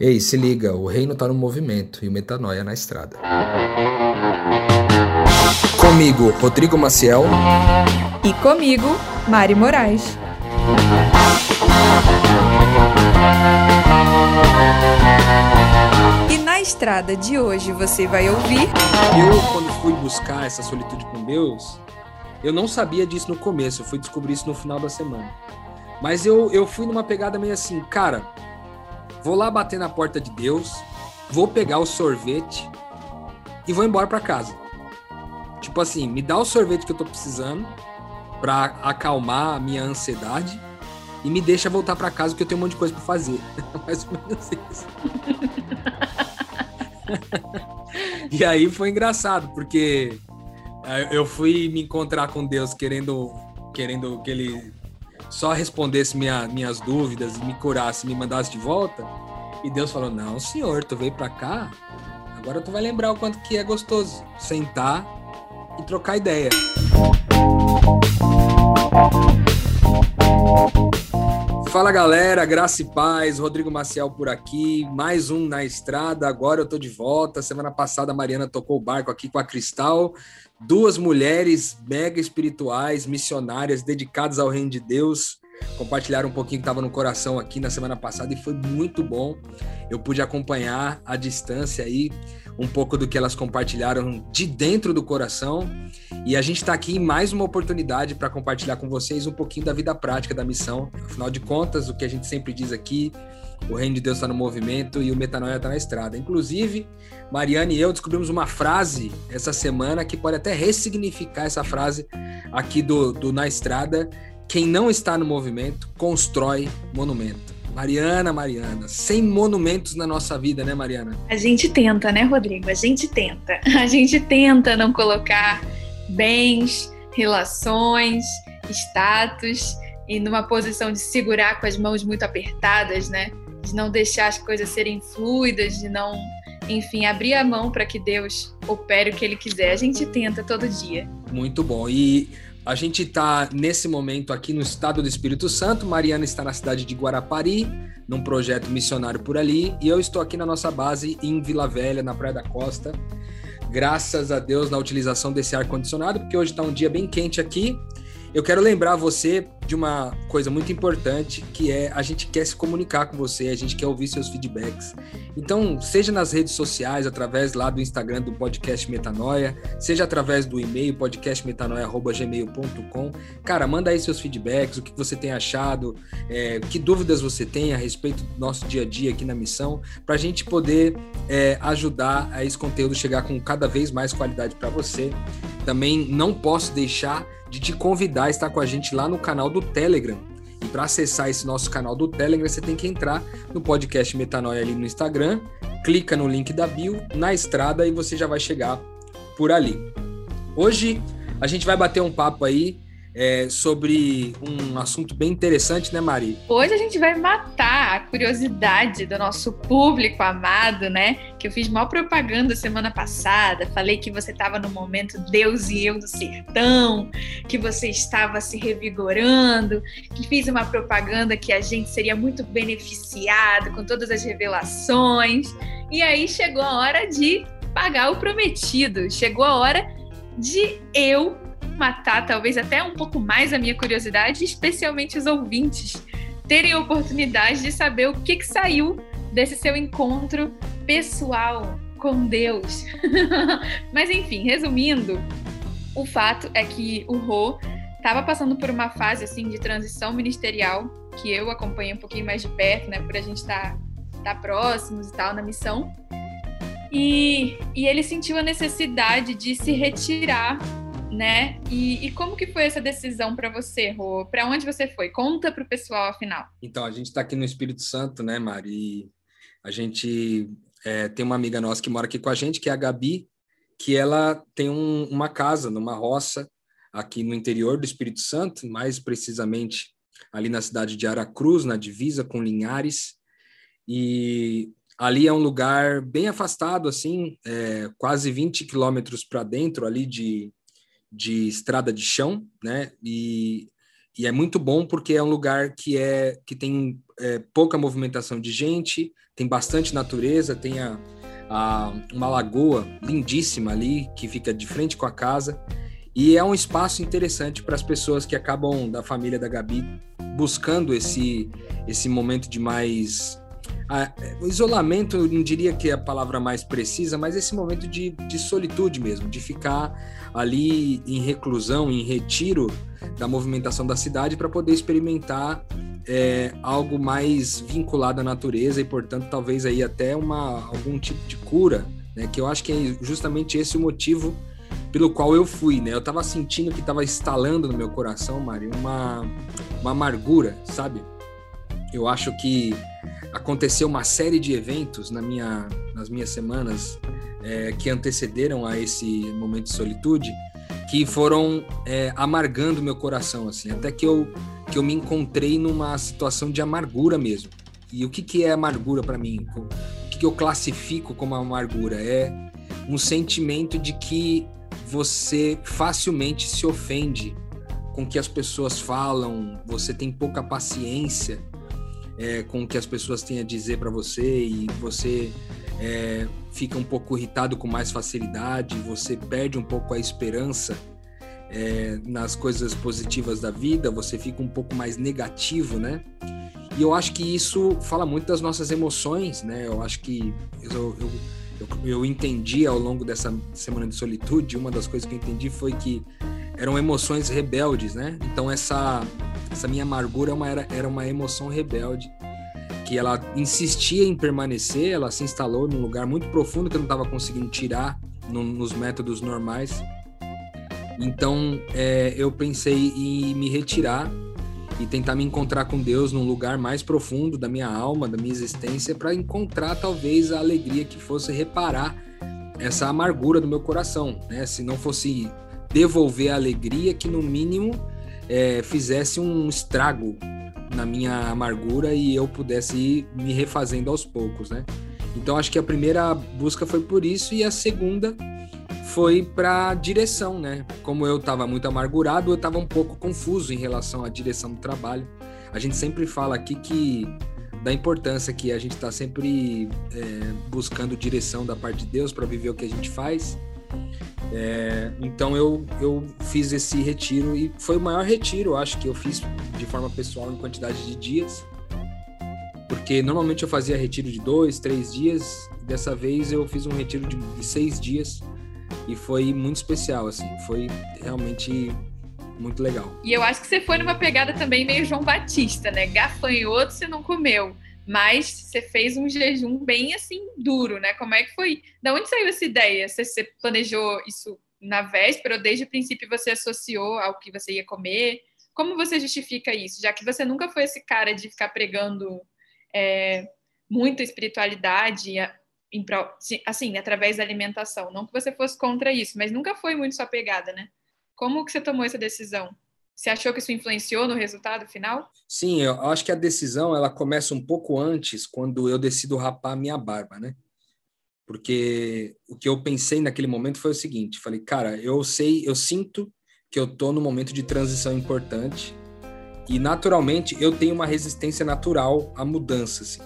Ei, se liga, o reino tá no movimento e o metanoia na estrada. Comigo, Rodrigo Maciel. E comigo, Mari Moraes. E na estrada de hoje você vai ouvir. Eu, quando fui buscar essa solitude com Deus, eu não sabia disso no começo, eu fui descobrir isso no final da semana. Mas eu, eu fui numa pegada meio assim, cara, vou lá bater na porta de Deus, vou pegar o sorvete e vou embora para casa. Tipo assim, me dá o sorvete que eu tô precisando para acalmar a minha ansiedade e me deixa voltar para casa porque eu tenho um monte de coisa para fazer. Mais ou menos isso. e aí foi engraçado, porque eu fui me encontrar com Deus querendo querendo que ele só respondesse minha, minhas dúvidas, me curasse, me mandasse de volta. E Deus falou: Não, senhor, tu veio para cá, agora tu vai lembrar o quanto que é gostoso sentar e trocar ideia. Fala galera, graça e paz, Rodrigo Maciel por aqui, mais um na estrada. Agora eu tô de volta. Semana passada a Mariana tocou o barco aqui com a Cristal, duas mulheres mega espirituais, missionárias, dedicadas ao reino de Deus. Compartilharam um pouquinho que estava no coração aqui na semana passada e foi muito bom. Eu pude acompanhar à distância aí um pouco do que elas compartilharam de dentro do coração. E a gente está aqui em mais uma oportunidade para compartilhar com vocês um pouquinho da vida prática da missão. Afinal de contas, o que a gente sempre diz aqui, o reino de Deus está no movimento e o metanoia está na estrada. Inclusive, Mariana e eu descobrimos uma frase essa semana que pode até ressignificar essa frase aqui do, do Na Estrada. Quem não está no movimento constrói monumento. Mariana, Mariana, sem monumentos na nossa vida, né, Mariana? A gente tenta, né, Rodrigo? A gente tenta. A gente tenta não colocar bens, relações, status e numa posição de segurar com as mãos muito apertadas, né? De não deixar as coisas serem fluidas, de não, enfim, abrir a mão para que Deus opere o que Ele quiser. A gente tenta todo dia. Muito bom. E a gente está nesse momento aqui no estado do Espírito Santo. Mariana está na cidade de Guarapari, num projeto missionário por ali, e eu estou aqui na nossa base em Vila Velha, na Praia da Costa. Graças a Deus na utilização desse ar condicionado, porque hoje está um dia bem quente aqui eu quero lembrar você de uma coisa muito importante, que é a gente quer se comunicar com você, a gente quer ouvir seus feedbacks. Então, seja nas redes sociais, através lá do Instagram do Podcast Metanoia, seja através do e-mail podcastmetanoia.gmail.com. Cara, manda aí seus feedbacks, o que você tem achado, é, que dúvidas você tem a respeito do nosso dia a dia aqui na missão, para a gente poder é, ajudar a esse conteúdo chegar com cada vez mais qualidade para você. Também não posso deixar de te convidar a estar com a gente lá no canal do Telegram. E para acessar esse nosso canal do Telegram, você tem que entrar no podcast Metanoia ali no Instagram, clica no link da bio, na estrada, e você já vai chegar por ali. Hoje a gente vai bater um papo aí é, sobre um assunto bem interessante, né, Mari? Hoje a gente vai matar a curiosidade do nosso público amado, né? Que eu fiz mal propaganda semana passada. Falei que você estava no momento Deus e eu do sertão, que você estava se revigorando, que fiz uma propaganda que a gente seria muito beneficiado com todas as revelações. E aí chegou a hora de pagar o prometido. Chegou a hora de eu matar talvez até um pouco mais a minha curiosidade, especialmente os ouvintes terem a oportunidade de saber o que, que saiu desse seu encontro pessoal com Deus. Mas enfim, resumindo, o fato é que o Rô estava passando por uma fase assim de transição ministerial que eu acompanhei um pouquinho mais de perto, né, por a gente estar tá, tá próximos e tal na missão. E, e ele sentiu a necessidade de se retirar né? E, e, como que foi essa decisão para você, Rô? Para onde você foi? Conta para o pessoal, afinal. Então, a gente está aqui no Espírito Santo, né, Mari? A gente é, tem uma amiga nossa que mora aqui com a gente, que é a Gabi, que ela tem um, uma casa numa roça aqui no interior do Espírito Santo, mais precisamente ali na cidade de Aracruz, na divisa com Linhares. E ali é um lugar bem afastado, assim, é, quase 20 quilômetros para dentro ali de, de estrada de chão, né? E e é muito bom porque é um lugar que é que tem é, pouca movimentação de gente, tem bastante natureza, tem a, a, uma lagoa lindíssima ali que fica de frente com a casa e é um espaço interessante para as pessoas que acabam da família da Gabi buscando esse esse momento de mais o isolamento, eu não diria que é a palavra mais precisa, mas esse momento de, de solitude mesmo, de ficar ali em reclusão, em retiro da movimentação da cidade para poder experimentar é, algo mais vinculado à natureza e, portanto, talvez aí até uma, algum tipo de cura, né? Que eu acho que é justamente esse o motivo pelo qual eu fui, né? Eu estava sentindo que estava instalando no meu coração, Mari, uma, uma amargura, sabe? Eu acho que aconteceu uma série de eventos na minha, nas minhas semanas é, que antecederam a esse momento de solitude que foram é, amargando meu coração assim. Até que eu que eu me encontrei numa situação de amargura mesmo. E o que que é amargura para mim? O que, que eu classifico como amargura? É um sentimento de que você facilmente se ofende com o que as pessoas falam você tem pouca paciência é, com o que as pessoas têm a dizer para você e você é, fica um pouco irritado com mais facilidade, você perde um pouco a esperança é, nas coisas positivas da vida, você fica um pouco mais negativo, né? E eu acho que isso fala muito das nossas emoções, né? Eu acho que eu, eu, eu, eu entendi ao longo dessa semana de solitude, uma das coisas que eu entendi foi que eram emoções rebeldes, né? Então essa essa minha amargura é uma, era, era uma emoção rebelde que ela insistia em permanecer, ela se instalou num lugar muito profundo que eu não estava conseguindo tirar no, nos métodos normais. Então é, eu pensei em me retirar e tentar me encontrar com Deus num lugar mais profundo da minha alma, da minha existência, para encontrar talvez a alegria que fosse reparar essa amargura do meu coração, né? Se não fosse devolver a alegria, que no mínimo é, fizesse um estrago na minha amargura e eu pudesse ir me refazendo aos poucos, né? Então acho que a primeira busca foi por isso e a segunda foi para direção, né? Como eu estava muito amargurado, eu estava um pouco confuso em relação à direção do trabalho. A gente sempre fala aqui que da importância que a gente está sempre é, buscando direção da parte de Deus para viver o que a gente faz. É, então eu, eu fiz esse retiro e foi o maior retiro, acho que eu fiz de forma pessoal em quantidade de dias. Porque normalmente eu fazia retiro de dois, três dias. Dessa vez eu fiz um retiro de, de seis dias e foi muito especial, assim. Foi realmente muito legal. E eu acho que você foi numa pegada também meio João Batista, né? Gafanhoto você não comeu mas você fez um jejum bem assim duro, né? Como é que foi? Da onde saiu essa ideia? Você, você planejou isso na véspera ou desde o princípio você associou ao que você ia comer? Como você justifica isso? Já que você nunca foi esse cara de ficar pregando é, muita espiritualidade, assim, através da alimentação. Não que você fosse contra isso, mas nunca foi muito sua pegada, né? Como que você tomou essa decisão? Você achou que isso influenciou no resultado final? Sim, eu acho que a decisão ela começa um pouco antes, quando eu decido rapar minha barba, né? Porque o que eu pensei naquele momento foi o seguinte: falei, cara, eu sei, eu sinto que eu tô no momento de transição importante e naturalmente eu tenho uma resistência natural à mudança, assim.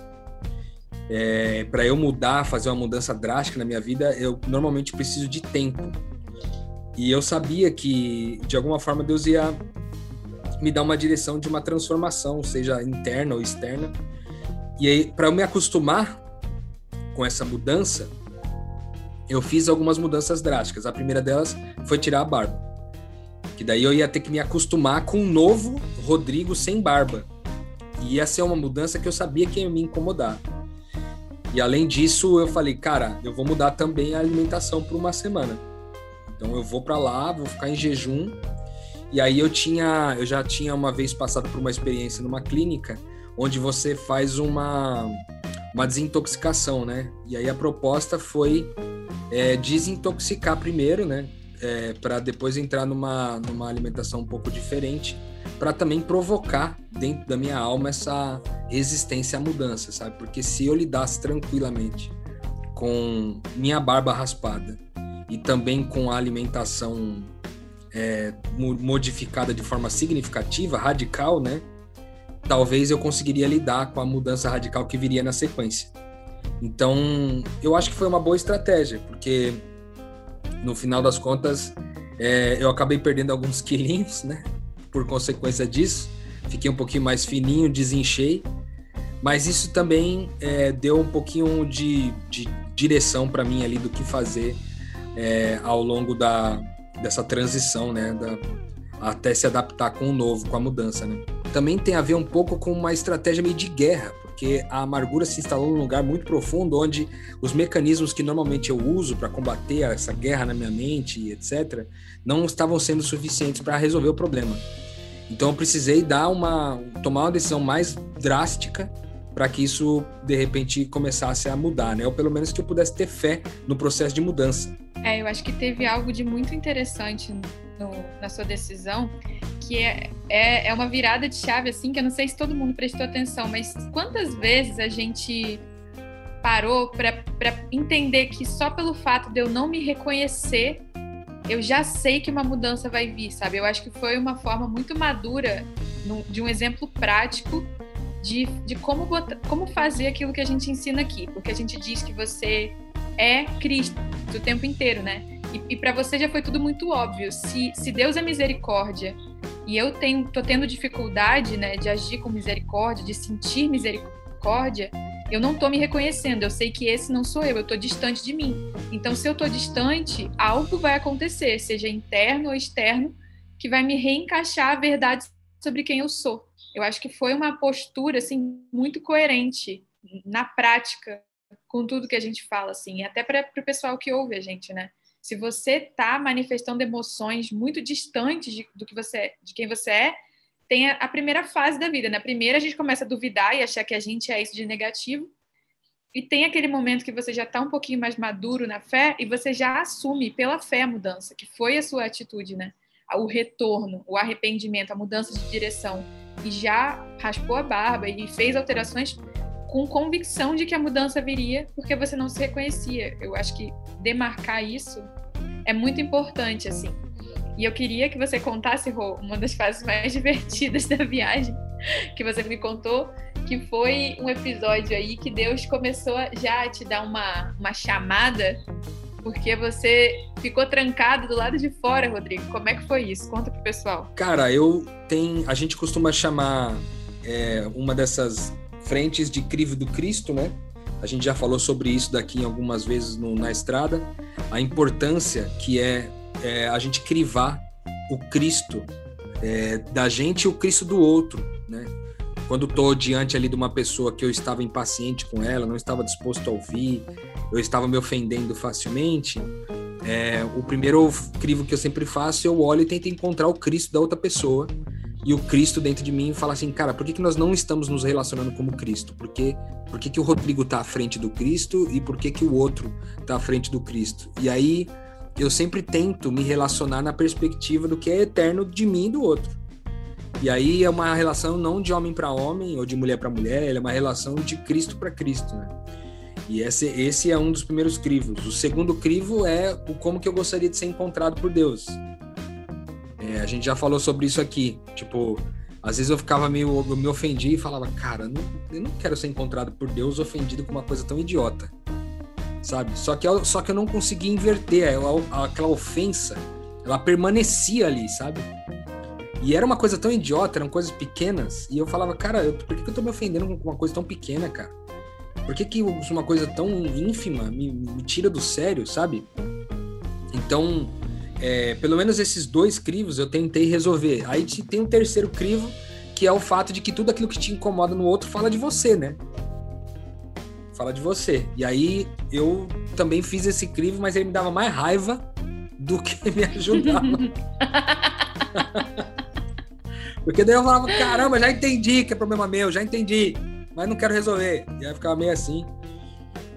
É, para eu mudar, fazer uma mudança drástica na minha vida, eu normalmente preciso de tempo. E eu sabia que de alguma forma Deus ia me dar uma direção de uma transformação, seja interna ou externa. E aí, para eu me acostumar com essa mudança, eu fiz algumas mudanças drásticas. A primeira delas foi tirar a barba. Que daí eu ia ter que me acostumar com um novo Rodrigo sem barba. E ia ser uma mudança que eu sabia que ia me incomodar. E além disso, eu falei, cara, eu vou mudar também a alimentação por uma semana. Então eu vou para lá, vou ficar em jejum e aí eu tinha, eu já tinha uma vez passado por uma experiência numa clínica onde você faz uma uma desintoxicação, né? E aí a proposta foi é, desintoxicar primeiro, né? É, para depois entrar numa, numa alimentação um pouco diferente, para também provocar dentro da minha alma essa resistência à mudança, sabe? Porque se eu lidasse tranquilamente com minha barba raspada e também com a alimentação é, modificada de forma significativa, radical, né? Talvez eu conseguiria lidar com a mudança radical que viria na sequência. Então, eu acho que foi uma boa estratégia, porque no final das contas é, eu acabei perdendo alguns quilinhos, né? Por consequência disso, fiquei um pouquinho mais fininho, desinchei, mas isso também é, deu um pouquinho de, de direção para mim ali do que fazer é, ao longo da, dessa transição, né? Da, até se adaptar com o novo, com a mudança, né? Também tem a ver um pouco com uma estratégia meio de guerra, porque a amargura se instalou num lugar muito profundo, onde os mecanismos que normalmente eu uso para combater essa guerra na minha mente, etc., não estavam sendo suficientes para resolver o problema. Então eu precisei dar uma, tomar uma decisão mais drástica para que isso de repente começasse a mudar, né? Ou pelo menos que eu pudesse ter fé no processo de mudança. É, eu acho que teve algo de muito interessante no, na sua decisão, que é, é, é uma virada de chave, assim, que eu não sei se todo mundo prestou atenção, mas quantas vezes a gente parou para entender que só pelo fato de eu não me reconhecer, eu já sei que uma mudança vai vir, sabe? Eu acho que foi uma forma muito madura de um exemplo prático de, de como, botar, como fazer aquilo que a gente ensina aqui, porque a gente diz que você é Cristo o tempo inteiro, né? E, e para você já foi tudo muito óbvio. Se, se Deus é misericórdia e eu tenho, tô tendo dificuldade, né, de agir com misericórdia, de sentir misericórdia, eu não tô me reconhecendo. Eu sei que esse não sou eu, eu tô distante de mim. Então, se eu tô distante, algo vai acontecer, seja interno ou externo, que vai me reencaixar a verdade sobre quem eu sou. Eu acho que foi uma postura assim muito coerente na prática com tudo que a gente fala, assim, até para o pessoal que ouve a gente, né? Se você está manifestando emoções muito distantes de, do que você, de quem você é, tem a, a, primeira fase da vida. Na né? primeira a gente começa a duvidar e achar que a gente é isso de negativo, e tem aquele momento que você já está um pouquinho mais maduro na fé e você já assume pela fé a mudança, que foi a sua atitude, né? O retorno, o arrependimento, a mudança de direção. E já raspou a barba e fez alterações com convicção de que a mudança viria, porque você não se reconhecia. Eu acho que demarcar isso é muito importante, assim. E eu queria que você contasse, Rô, uma das fases mais divertidas da viagem que você me contou, que foi um episódio aí que Deus começou já a te dar uma, uma chamada, porque você ficou trancado do lado de fora, Rodrigo. Como é que foi isso? Conta pro pessoal. Cara, eu tenho. A gente costuma chamar é, uma dessas frentes de crivo do Cristo, né? A gente já falou sobre isso daqui algumas vezes no, na estrada, a importância que é, é a gente crivar o Cristo é, da gente e o Cristo do outro, né? Quando estou diante ali de uma pessoa que eu estava impaciente com ela, não estava disposto a ouvir, eu estava me ofendendo facilmente, é, o primeiro crivo que eu sempre faço, eu olho e tento encontrar o Cristo da outra pessoa e o Cristo dentro de mim fala assim, cara, por que, que nós não estamos nos relacionando como Cristo? Por que, por que, que o Rodrigo está à frente do Cristo e por que, que o outro está à frente do Cristo? E aí eu sempre tento me relacionar na perspectiva do que é eterno de mim e do outro. E aí é uma relação não de homem para homem ou de mulher para mulher, é uma relação de Cristo para Cristo, né? E esse, esse é um dos primeiros crivos. O segundo crivo é o como que eu gostaria de ser encontrado por Deus. É, a gente já falou sobre isso aqui. Tipo, às vezes eu ficava meio. Eu me ofendia e falava, cara, não, eu não quero ser encontrado por Deus ofendido com uma coisa tão idiota. Sabe? Só que eu, só que eu não conseguia inverter. aquela ofensa, ela permanecia ali, sabe? E era uma coisa tão idiota, eram coisas pequenas. E eu falava, cara, eu, por que, que eu tô me ofendendo com uma coisa tão pequena, cara? Por que, que uma coisa tão ínfima me, me tira do sério, sabe? Então, é, pelo menos esses dois crivos eu tentei resolver. Aí tem um terceiro crivo, que é o fato de que tudo aquilo que te incomoda no outro fala de você, né? Fala de você. E aí eu também fiz esse crivo, mas ele me dava mais raiva do que me ajudava. Porque daí eu falava, caramba, já entendi que é problema meu, já entendi, mas não quero resolver. E aí ficava meio assim.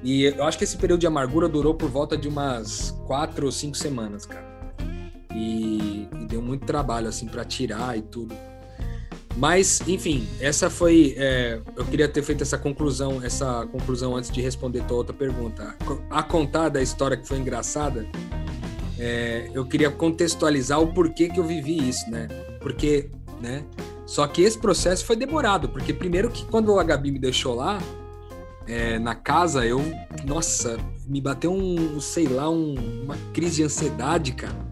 E eu acho que esse período de amargura durou por volta de umas quatro ou cinco semanas, cara e, e deu muito trabalho assim para tirar e tudo. Mas, enfim, essa foi. É, eu queria ter feito essa conclusão, essa conclusão antes de responder tua outra pergunta. A contar da história que foi engraçada, é, eu queria contextualizar o porquê que eu vivi isso, né? Porque, né? Só que esse processo foi demorado, porque primeiro que quando a Gabi me deixou lá, é, na casa, eu, nossa, me bateu um, sei lá, um, uma crise de ansiedade, cara.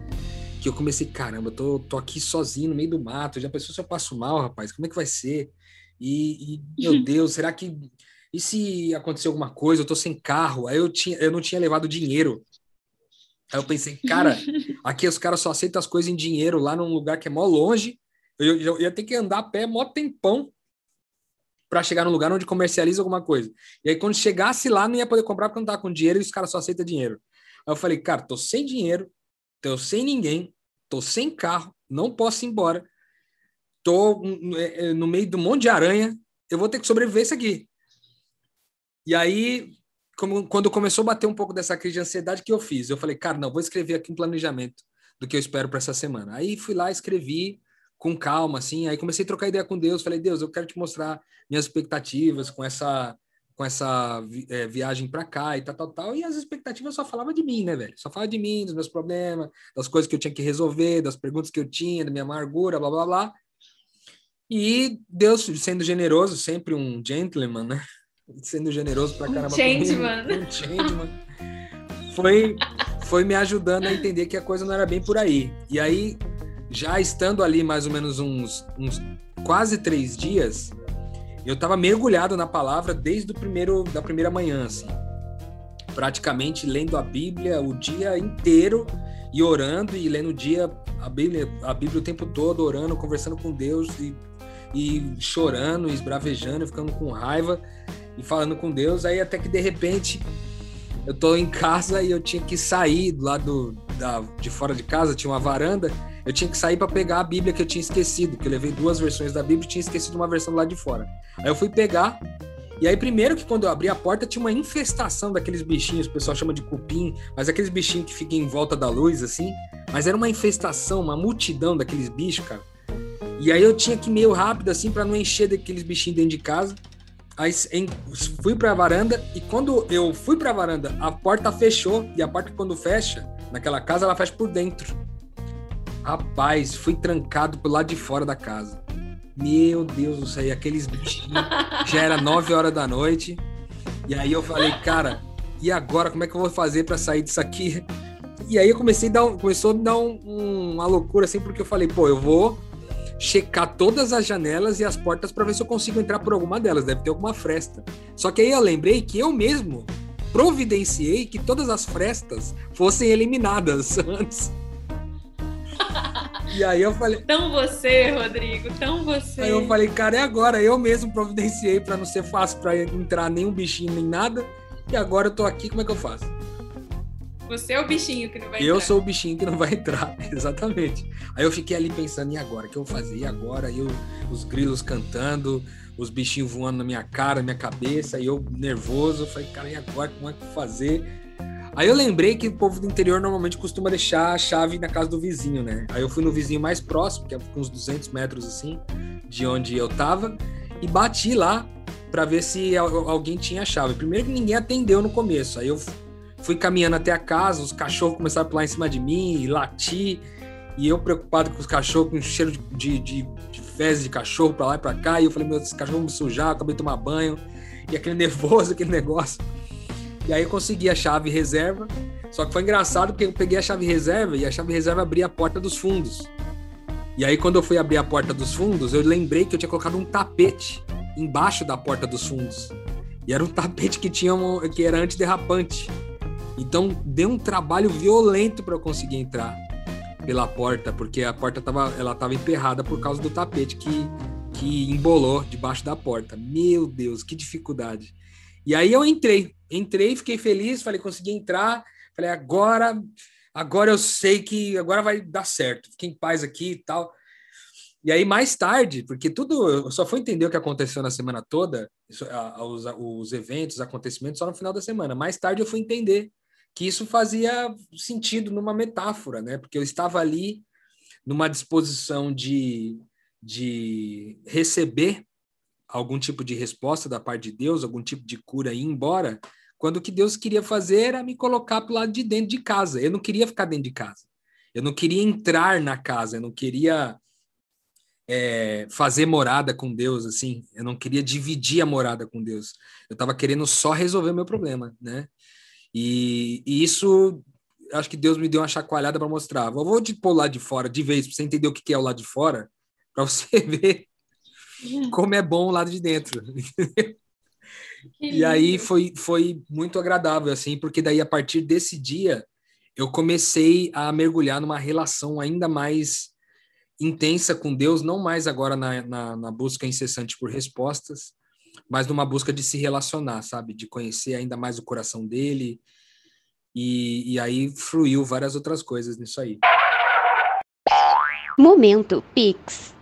Que eu comecei, caramba, eu tô, tô aqui sozinho no meio do mato, já pensou se eu passo mal, rapaz? Como é que vai ser? E, e meu Deus, será que. E se acontecer alguma coisa, eu tô sem carro? Aí eu, tinha, eu não tinha levado dinheiro. Aí eu pensei, cara, aqui os caras só aceitam as coisas em dinheiro, lá num lugar que é mó longe. Eu, eu, eu ia ter que andar a pé mó tempão para chegar num lugar onde comercializa alguma coisa. E aí, quando chegasse lá, não ia poder comprar porque não tava com dinheiro e os caras só aceitam dinheiro. Aí eu falei, cara, tô sem dinheiro, tô sem ninguém, tô sem carro, não posso ir embora, tô é, é, no meio de um monte de aranha, eu vou ter que sobreviver isso aqui. E aí, como, quando começou a bater um pouco dessa crise de ansiedade, que eu fiz? Eu falei, cara, não, vou escrever aqui um planejamento do que eu espero para essa semana. Aí fui lá, escrevi com calma, assim, aí comecei a trocar ideia com Deus, falei, Deus, eu quero te mostrar minhas expectativas com essa com essa é, viagem para cá e tal, tal, tal, e as expectativas só falava de mim, né, velho? Só falava de mim, dos meus problemas, das coisas que eu tinha que resolver, das perguntas que eu tinha, da minha amargura, blá, blá, blá. E Deus, sendo generoso, sempre um gentleman, né? Sendo generoso pra caramba. Um changeman. Um changeman. Foi, foi me ajudando a entender que a coisa não era bem por aí. E aí, já estando ali mais ou menos uns, uns quase três dias, eu estava mergulhado na palavra desde o primeiro da primeira manhã, assim, praticamente lendo a Bíblia o dia inteiro e orando e lendo o dia a Bíblia, a Bíblia o tempo todo, orando, conversando com Deus e, e chorando, e esbravejando, ficando com raiva e falando com Deus. Aí até que de repente eu tô em casa e eu tinha que sair do lado da, de fora de casa, tinha uma varanda eu tinha que sair para pegar a Bíblia que eu tinha esquecido, que eu levei duas versões da Bíblia e tinha esquecido uma versão lá de fora. Aí eu fui pegar, e aí primeiro que quando eu abri a porta tinha uma infestação daqueles bichinhos, o pessoal chama de cupim, mas aqueles bichinhos que ficam em volta da luz, assim, mas era uma infestação, uma multidão daqueles bichos, cara. E aí eu tinha que ir meio rápido, assim, para não encher daqueles bichinhos dentro de casa. Aí em, fui para a varanda e quando eu fui para a varanda, a porta fechou e a porta quando fecha naquela casa ela fecha por dentro. Rapaz, fui trancado pro lado de fora da casa. Meu Deus do céu, aqueles bichinhos. Já era 9 horas da noite. E aí eu falei, cara, e agora como é que eu vou fazer para sair disso aqui? E aí eu comecei a dar um, começou a me dar um, um, uma loucura assim, porque eu falei, pô, eu vou checar todas as janelas e as portas para ver se eu consigo entrar por alguma delas, deve ter alguma fresta. Só que aí eu lembrei que eu mesmo providenciei que todas as frestas fossem eliminadas antes. E aí eu falei. Tão você, Rodrigo, tão você. Aí eu falei, cara, é agora. Eu mesmo providenciei para não ser fácil para entrar nenhum bichinho nem nada. E agora eu tô aqui, como é que eu faço? Você é o bichinho que não vai eu entrar. Eu sou o bichinho que não vai entrar, exatamente. Aí eu fiquei ali pensando, e agora? O que eu vou fazer? E agora? Eu, os grilos cantando, os bichinhos voando na minha cara, na minha cabeça, e eu nervoso. Eu falei, cara, e agora? Como é que eu vou fazer? Aí eu lembrei que o povo do interior normalmente costuma deixar a chave na casa do vizinho, né? Aí eu fui no vizinho mais próximo, que é uns 200 metros assim, de onde eu tava, e bati lá para ver se alguém tinha a chave. Primeiro que ninguém atendeu no começo. Aí eu fui caminhando até a casa, os cachorros começaram a pular em cima de mim e latir. E eu preocupado com os cachorros, com cheiro de, de, de, de fezes de cachorro para lá e para cá. E eu falei, meu, esses cachorros vão me sujar, acabei de tomar banho. E aquele nervoso, aquele negócio. E aí eu consegui a chave reserva. Só que foi engraçado porque eu peguei a chave reserva e a chave reserva abria a porta dos fundos. E aí quando eu fui abrir a porta dos fundos, eu lembrei que eu tinha colocado um tapete embaixo da porta dos fundos. E era um tapete que tinha que era antiderrapante. Então deu um trabalho violento para eu conseguir entrar pela porta, porque a porta tava, ela tava emperrada por causa do tapete que que embolou debaixo da porta. Meu Deus, que dificuldade. E aí eu entrei, entrei, fiquei feliz, falei, consegui entrar, falei, agora, agora eu sei que agora vai dar certo, fiquei em paz aqui e tal. E aí, mais tarde, porque tudo, eu só fui entender o que aconteceu na semana toda, os, os eventos, os acontecimentos, só no final da semana. Mais tarde eu fui entender que isso fazia sentido numa metáfora, né? Porque eu estava ali numa disposição de, de receber algum tipo de resposta da parte de Deus, algum tipo de cura ir embora, quando o que Deus queria fazer era me colocar para o lado de dentro de casa. Eu não queria ficar dentro de casa. Eu não queria entrar na casa, eu não queria é, fazer morada com Deus, assim. Eu não queria dividir a morada com Deus. Eu estava querendo só resolver meu problema, né? E, e, isso, acho que Deus me deu uma chacoalhada para mostrar. Vou te pôr lá de fora de vez, para você entender o que é o lado de fora, para você ver como é bom o lado de dentro. e aí foi, foi muito agradável, assim, porque daí a partir desse dia eu comecei a mergulhar numa relação ainda mais intensa com Deus, não mais agora na, na, na, busca incessante por respostas, mas numa busca de se relacionar, sabe? De conhecer ainda mais o coração dele. E, e aí fluiu várias outras coisas nisso aí. Momento Pix.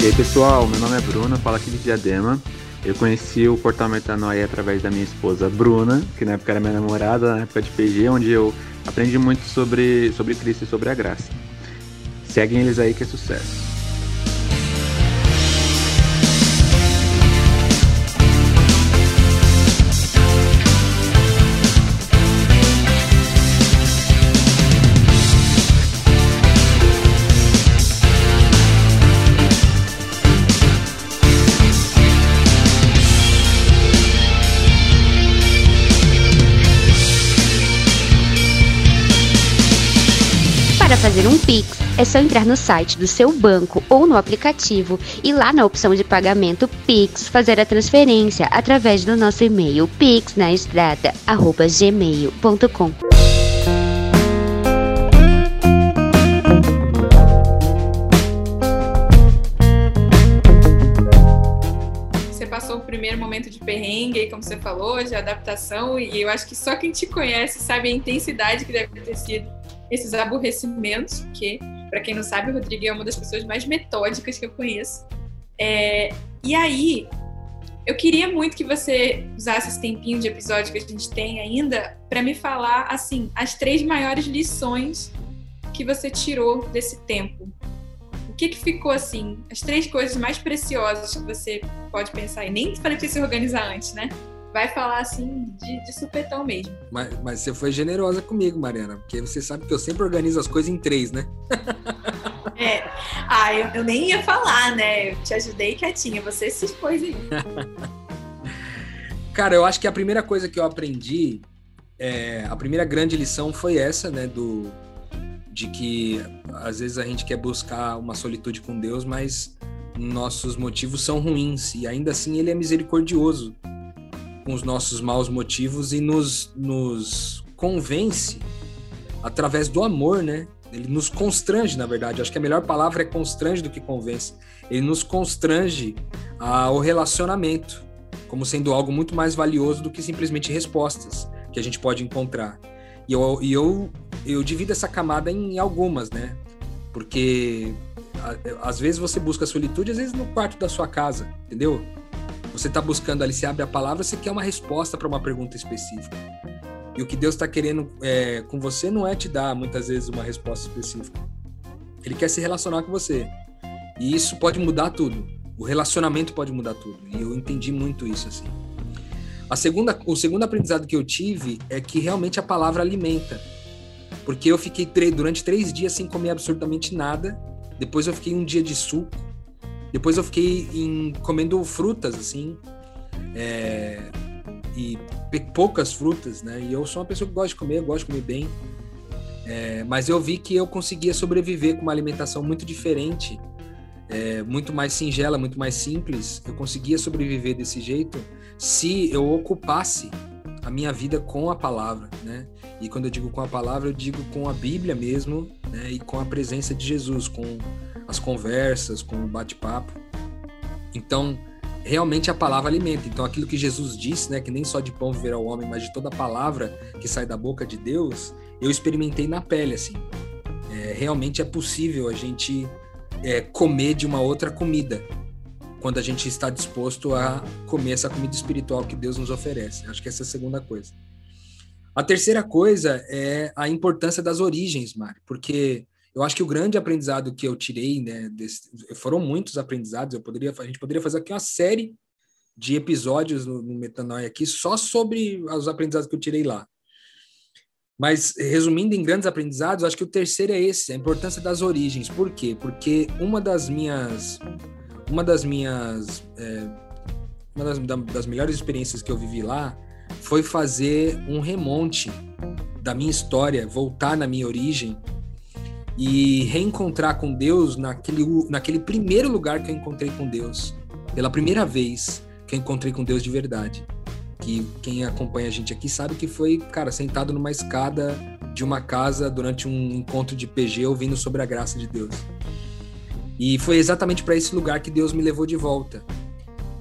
E aí pessoal, meu nome é Bruno, falo aqui de Diadema. Eu conheci o Portal Metanoia através da minha esposa Bruna, que na época era minha namorada, na época de PG, onde eu aprendi muito sobre, sobre Cristo e sobre a graça. Seguem eles aí que é sucesso. Fazer um Pix, é só entrar no site do seu banco ou no aplicativo e lá na opção de pagamento Pix fazer a transferência através do nosso e-mail pixnaestrada@gmail.com. Passou o primeiro momento de perrengue, como você falou, de adaptação, e eu acho que só quem te conhece sabe a intensidade que deve ter sido esses aborrecimentos, porque, para quem não sabe, o Rodrigo é uma das pessoas mais metódicas que eu conheço. É, e aí, eu queria muito que você usasse esse tempinho de episódio que a gente tem ainda para me falar, assim, as três maiores lições que você tirou desse tempo. O que, que ficou assim? As três coisas mais preciosas que você pode pensar. E nem falei para você se organizar antes, né? Vai falar assim de, de supetão mesmo. Mas, mas você foi generosa comigo, Mariana, porque você sabe que eu sempre organizo as coisas em três, né? é. Ah, eu, eu, nem ia falar, né? Eu te ajudei quietinha, você se expôs aí. Cara, eu acho que a primeira coisa que eu aprendi, é, a primeira grande lição foi essa, né? Do, de que às vezes a gente quer buscar uma solitude com Deus, mas nossos motivos são ruins e ainda assim ele é misericordioso com os nossos maus motivos e nos, nos convence através do amor, né? Ele nos constrange, na verdade. Acho que a melhor palavra é constrange do que convence. Ele nos constrange ao relacionamento, como sendo algo muito mais valioso do que simplesmente respostas que a gente pode encontrar. E eu, e eu, eu divido essa camada em algumas, né? Porque às vezes você busca solitude, às vezes no quarto da sua casa, entendeu? Você está buscando ali, se abre a palavra, você quer uma resposta para uma pergunta específica. E o que Deus está querendo é, com você não é te dar muitas vezes uma resposta específica. Ele quer se relacionar com você. E isso pode mudar tudo. O relacionamento pode mudar tudo. E eu entendi muito isso assim. A segunda, o segundo aprendizado que eu tive é que realmente a palavra alimenta. Porque eu fiquei durante três dias sem comer absolutamente nada. Depois eu fiquei um dia de suco. Depois eu fiquei em, comendo frutas, assim, é, e poucas frutas, né? E eu sou uma pessoa que gosta de comer, gosto de comer bem. É, mas eu vi que eu conseguia sobreviver com uma alimentação muito diferente, é, muito mais singela, muito mais simples. Eu conseguia sobreviver desse jeito se eu ocupasse a minha vida com a palavra, né? E quando eu digo com a palavra, eu digo com a Bíblia mesmo, né? E com a presença de Jesus, com as conversas, com o bate-papo. Então, realmente a palavra alimenta. Então, aquilo que Jesus disse, né, que nem só de pão viverá o homem, mas de toda palavra que sai da boca de Deus, eu experimentei na pele, assim. É, realmente é possível a gente é, comer de uma outra comida, quando a gente está disposto a comer essa comida espiritual que Deus nos oferece. Acho que essa é a segunda coisa. A terceira coisa é a importância das origens, Mari, porque eu acho que o grande aprendizado que eu tirei, né, desse, foram muitos aprendizados. Eu poderia, a gente poderia fazer aqui uma série de episódios no, no Metanoia aqui só sobre os aprendizados que eu tirei lá. Mas, resumindo em grandes aprendizados, acho que o terceiro é esse, a importância das origens. Por quê? Porque uma das minhas... Uma das minhas... É, uma das, das melhores experiências que eu vivi lá foi fazer um remonte da minha história, voltar na minha origem e reencontrar com Deus naquele, naquele primeiro lugar que eu encontrei com Deus, pela primeira vez que eu encontrei com Deus de verdade. Que quem acompanha a gente aqui sabe que foi, cara, sentado numa escada de uma casa durante um encontro de PG ouvindo sobre a graça de Deus. E foi exatamente para esse lugar que Deus me levou de volta.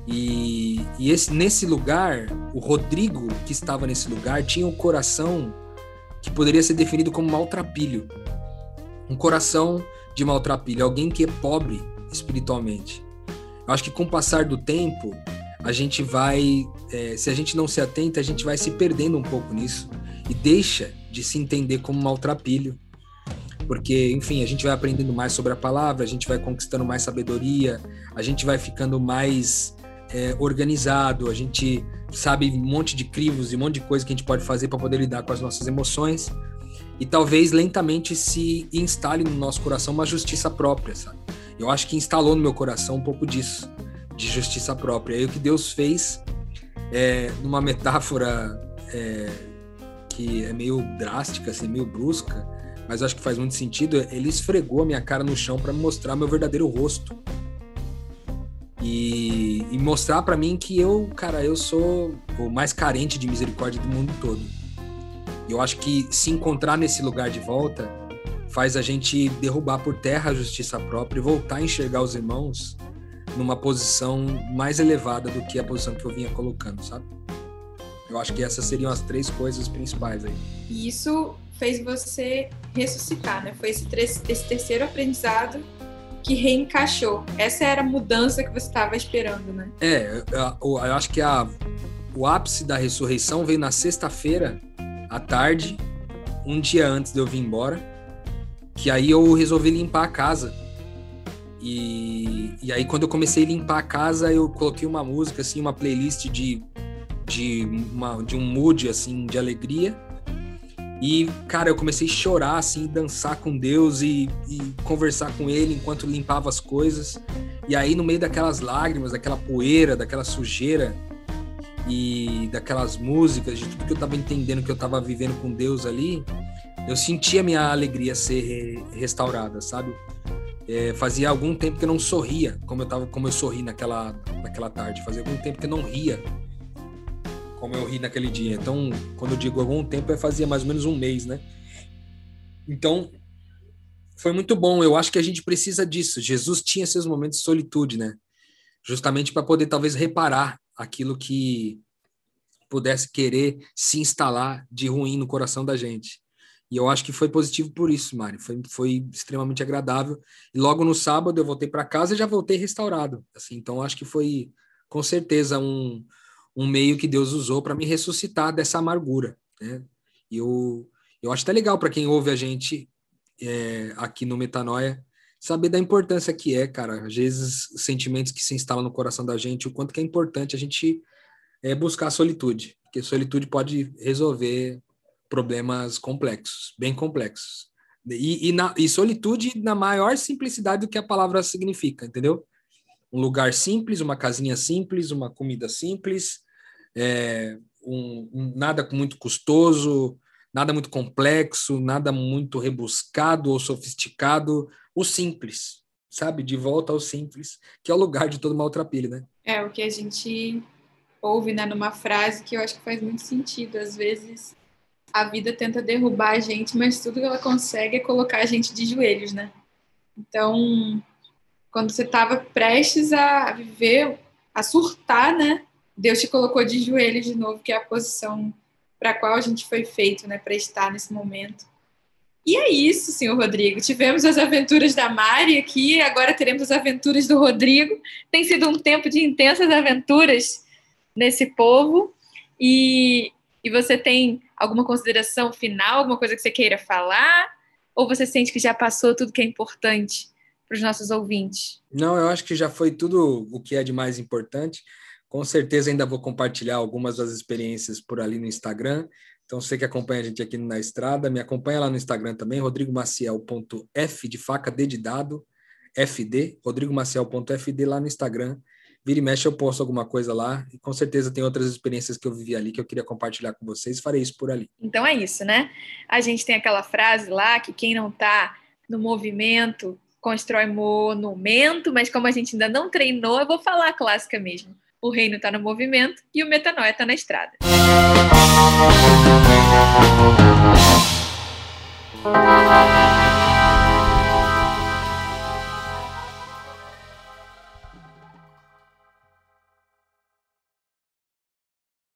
E, e esse, nesse lugar, o Rodrigo, que estava nesse lugar, tinha um coração que poderia ser definido como maltrapilho. Um coração de maltrapilho, alguém que é pobre espiritualmente. Eu acho que com o passar do tempo, a gente vai, é, se a gente não se atenta, a gente vai se perdendo um pouco nisso e deixa de se entender como maltrapilho. Porque, enfim, a gente vai aprendendo mais sobre a palavra, a gente vai conquistando mais sabedoria, a gente vai ficando mais é, organizado, a gente sabe um monte de crivos e um monte de coisa que a gente pode fazer para poder lidar com as nossas emoções. E talvez lentamente se instale no nosso coração uma justiça própria, sabe? Eu acho que instalou no meu coração um pouco disso, de justiça própria. E o que Deus fez, é, numa metáfora é, que é meio drástica, assim, meio brusca, mas acho que faz muito sentido, ele esfregou a minha cara no chão para mostrar meu verdadeiro rosto e, e mostrar para mim que eu, cara, eu sou o mais carente de misericórdia do mundo todo. E eu acho que se encontrar nesse lugar de volta faz a gente derrubar por terra a justiça própria e voltar a enxergar os irmãos numa posição mais elevada do que a posição que eu vinha colocando, sabe? Eu acho que essas seriam as três coisas principais aí. E isso fez você ressuscitar, né? Foi esse, esse terceiro aprendizado que reencaixou. Essa era a mudança que você estava esperando, né? É, eu, eu acho que a, o ápice da ressurreição veio na sexta-feira, à tarde, um dia antes de eu vir embora, que aí eu resolvi limpar a casa. E, e aí, quando eu comecei a limpar a casa, eu coloquei uma música, assim, uma playlist de, de, uma, de um mood, assim, de alegria. E, cara, eu comecei a chorar, assim, dançar com Deus e, e, conversar com Ele enquanto limpava as coisas. E aí, no meio daquelas lágrimas, daquela poeira, daquela sujeira e daquelas músicas, de tudo que eu tava entendendo que eu tava vivendo com Deus ali, eu sentia minha alegria ser restaurada, sabe? É, fazia algum tempo que eu não sorria como eu tava, como eu sorri naquela, naquela tarde. Fazia algum tempo que eu não ria como eu ri naquele dia. Então, quando eu digo algum tempo, é fazia mais ou menos um mês, né? Então, foi muito bom. Eu acho que a gente precisa disso. Jesus tinha seus momentos de solitude, né? Justamente para poder talvez reparar aquilo que pudesse querer se instalar de ruim no coração da gente. E eu acho que foi positivo por isso, Mari. Foi, foi extremamente agradável. E logo no sábado eu voltei para casa e já voltei restaurado. Assim, então acho que foi com certeza um, um meio que Deus usou para me ressuscitar dessa amargura. Né? E eu, eu acho até legal para quem ouve a gente é, aqui no Metanoia saber da importância que é, cara. Às vezes, os sentimentos que se instalam no coração da gente, o quanto que é importante a gente é, buscar a solitude, porque solitude pode resolver problemas complexos, bem complexos. E, e, na, e solitude na maior simplicidade do que a palavra significa, entendeu? Um lugar simples, uma casinha simples, uma comida simples, é, um, um, nada muito custoso, nada muito complexo, nada muito rebuscado ou sofisticado, o simples, sabe? De volta ao simples, que é o lugar de todo maltrapilho, né? É, o que a gente ouve né, numa frase que eu acho que faz muito sentido. Às vezes a vida tenta derrubar a gente, mas tudo que ela consegue é colocar a gente de joelhos, né? Então, quando você estava prestes a viver, a surtar, né? Deus te colocou de joelhos de novo, que é a posição para a qual a gente foi feito, né, para estar nesse momento. E é isso, senhor Rodrigo. Tivemos as aventuras da Mari aqui, agora teremos as aventuras do Rodrigo. Tem sido um tempo de intensas aventuras nesse povo. E, e você tem alguma consideração final, alguma coisa que você queira falar? Ou você sente que já passou tudo que é importante para os nossos ouvintes? Não, eu acho que já foi tudo o que é de mais importante. Com certeza ainda vou compartilhar algumas das experiências por ali no Instagram. Então, você que acompanha a gente aqui na estrada, me acompanha lá no Instagram também, rodrigomaciel.f de faca D de dado, FD, rodrigomaciel.fd lá no Instagram. Vira e mexe, eu posto alguma coisa lá. E com certeza tem outras experiências que eu vivi ali que eu queria compartilhar com vocês. Farei isso por ali. Então é isso, né? A gente tem aquela frase lá que quem não está no movimento constrói monumento, mas como a gente ainda não treinou, eu vou falar a clássica mesmo o reino está no movimento e o metanoia está na estrada. Música